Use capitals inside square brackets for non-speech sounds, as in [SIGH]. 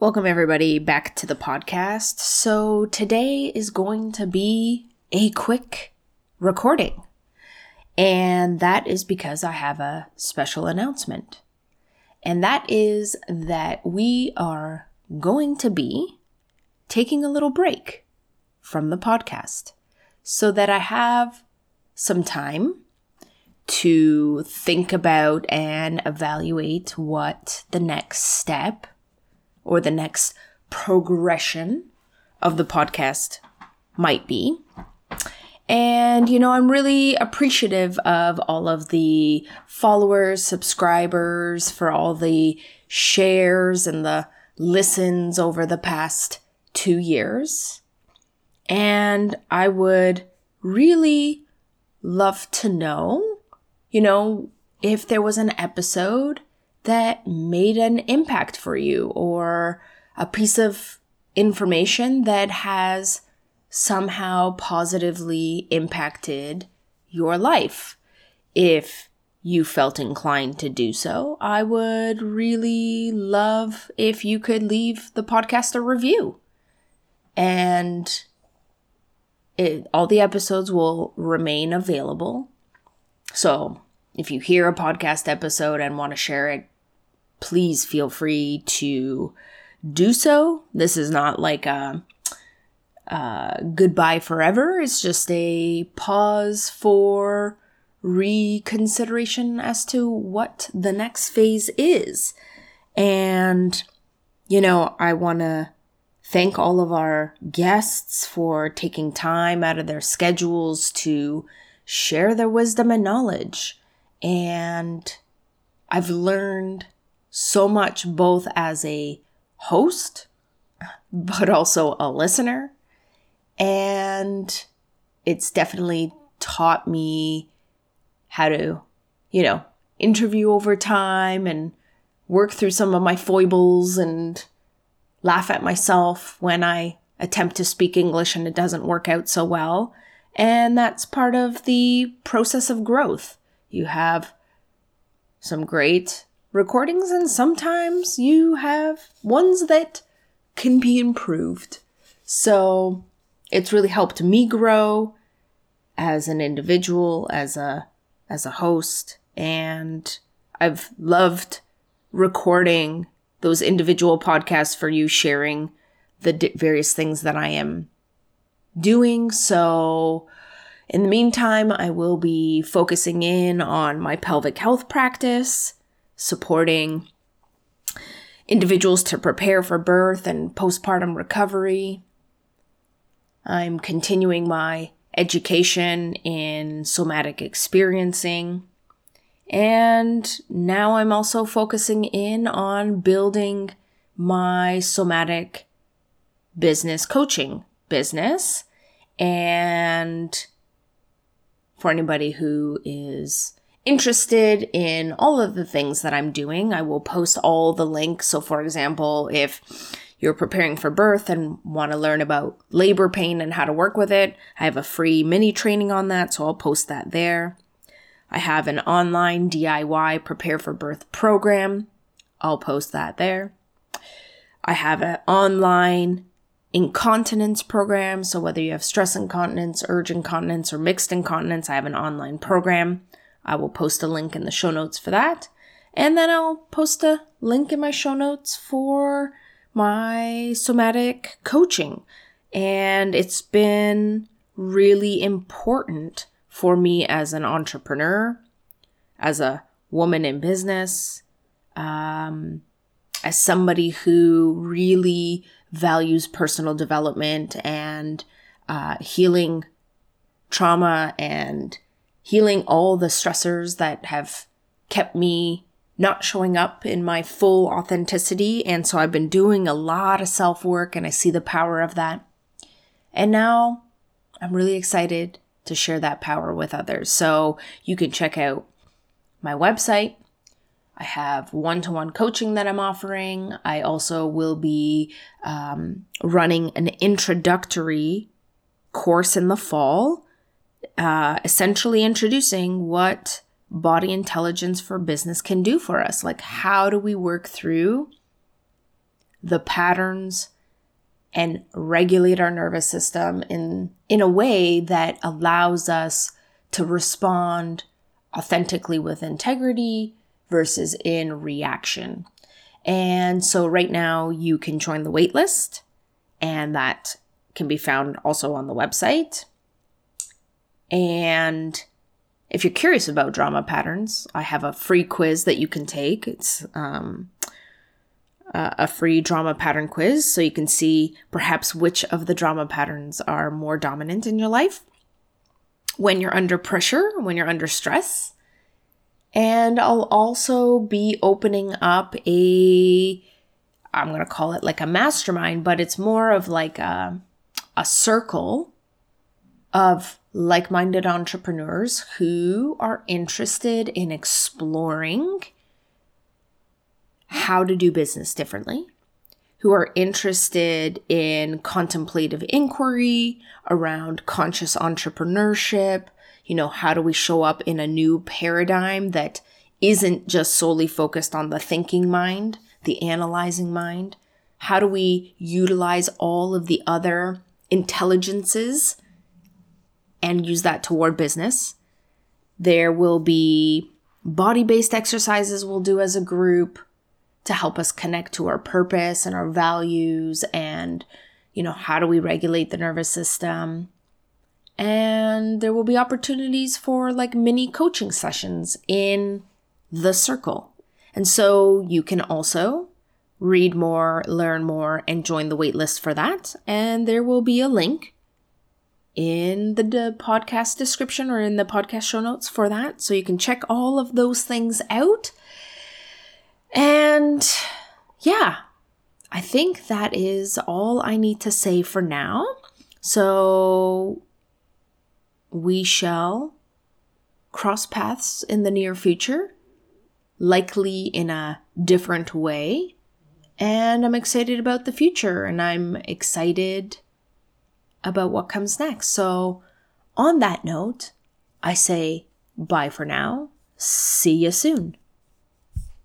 Welcome, everybody, back to the podcast. So, today is going to be a quick recording. And that is because I have a special announcement. And that is that we are going to be taking a little break from the podcast so that I have some time to think about and evaluate what the next step or the next progression of the podcast might be. And, you know, I'm really appreciative of all of the followers, subscribers, for all the shares and the listens over the past two years. And I would really love to know, you know, if there was an episode that made an impact for you or a piece of information that has somehow positively impacted your life. If you felt inclined to do so, I would really love if you could leave the podcast a review. And it, all the episodes will remain available. So if you hear a podcast episode and want to share it, please feel free to do so. This is not like a, a goodbye forever, it's just a pause for reconsideration as to what the next phase is. And, you know, I want to thank all of our guests for taking time out of their schedules to share their wisdom and knowledge. And I've learned so much both as a host, [LAUGHS] but also a listener. And it's definitely taught me how to, you know, interview over time and work through some of my foibles and laugh at myself when I attempt to speak English and it doesn't work out so well. And that's part of the process of growth. You have some great recordings, and sometimes you have ones that can be improved. So it's really helped me grow as an individual, as a as a host, and I've loved recording those individual podcasts for you, sharing the di- various things that I am doing. So, in the meantime, I will be focusing in on my pelvic health practice supporting individuals to prepare for birth and postpartum recovery. I'm continuing my education in somatic experiencing. And now I'm also focusing in on building my somatic business coaching business. And for anybody who is interested in all of the things that I'm doing, I will post all the links. So, for example, if you're preparing for birth and want to learn about labor pain and how to work with it, I have a free mini training on that, so I'll post that there. I have an online DIY prepare for birth program. I'll post that there. I have an online incontinence program. So whether you have stress incontinence, urge incontinence, or mixed incontinence, I have an online program. I will post a link in the show notes for that. And then I'll post a link in my show notes for my somatic coaching. And it's been really important for me as an entrepreneur, as a woman in business, um, as somebody who really values personal development and uh, healing trauma and healing all the stressors that have kept me not showing up in my full authenticity. And so I've been doing a lot of self work and I see the power of that. And now I'm really excited to share that power with others. So you can check out my website. I have one to one coaching that I'm offering. I also will be um, running an introductory course in the fall uh, essentially introducing what body intelligence for business can do for us. Like, how do we work through the patterns and regulate our nervous system in in a way that allows us to respond authentically with integrity versus in reaction. And so right now you can join the waitlist and that can be found also on the website. And if you're curious about drama patterns, I have a free quiz that you can take. It's um, a free drama pattern quiz so you can see perhaps which of the drama patterns are more dominant in your life when you're under pressure, when you're under stress. And I'll also be opening up a, I'm going to call it like a mastermind, but it's more of like a, a circle of like minded entrepreneurs who are interested in exploring how to do business differently, who are interested in contemplative inquiry around conscious entrepreneurship. You know, how do we show up in a new paradigm that isn't just solely focused on the thinking mind, the analyzing mind? How do we utilize all of the other intelligences and use that toward business? There will be body based exercises we'll do as a group to help us connect to our purpose and our values and you know how do we regulate the nervous system and there will be opportunities for like mini coaching sessions in the circle. And so you can also read more learn more and join the waitlist for that. And there will be a link in the de- podcast description or in the podcast show notes for that. So you can check all of those things out. And yeah, I think that is all I need to say for now. So we shall cross paths in the near future, likely in a different way. And I'm excited about the future and I'm excited about what comes next. So, on that note, I say bye for now. See you soon.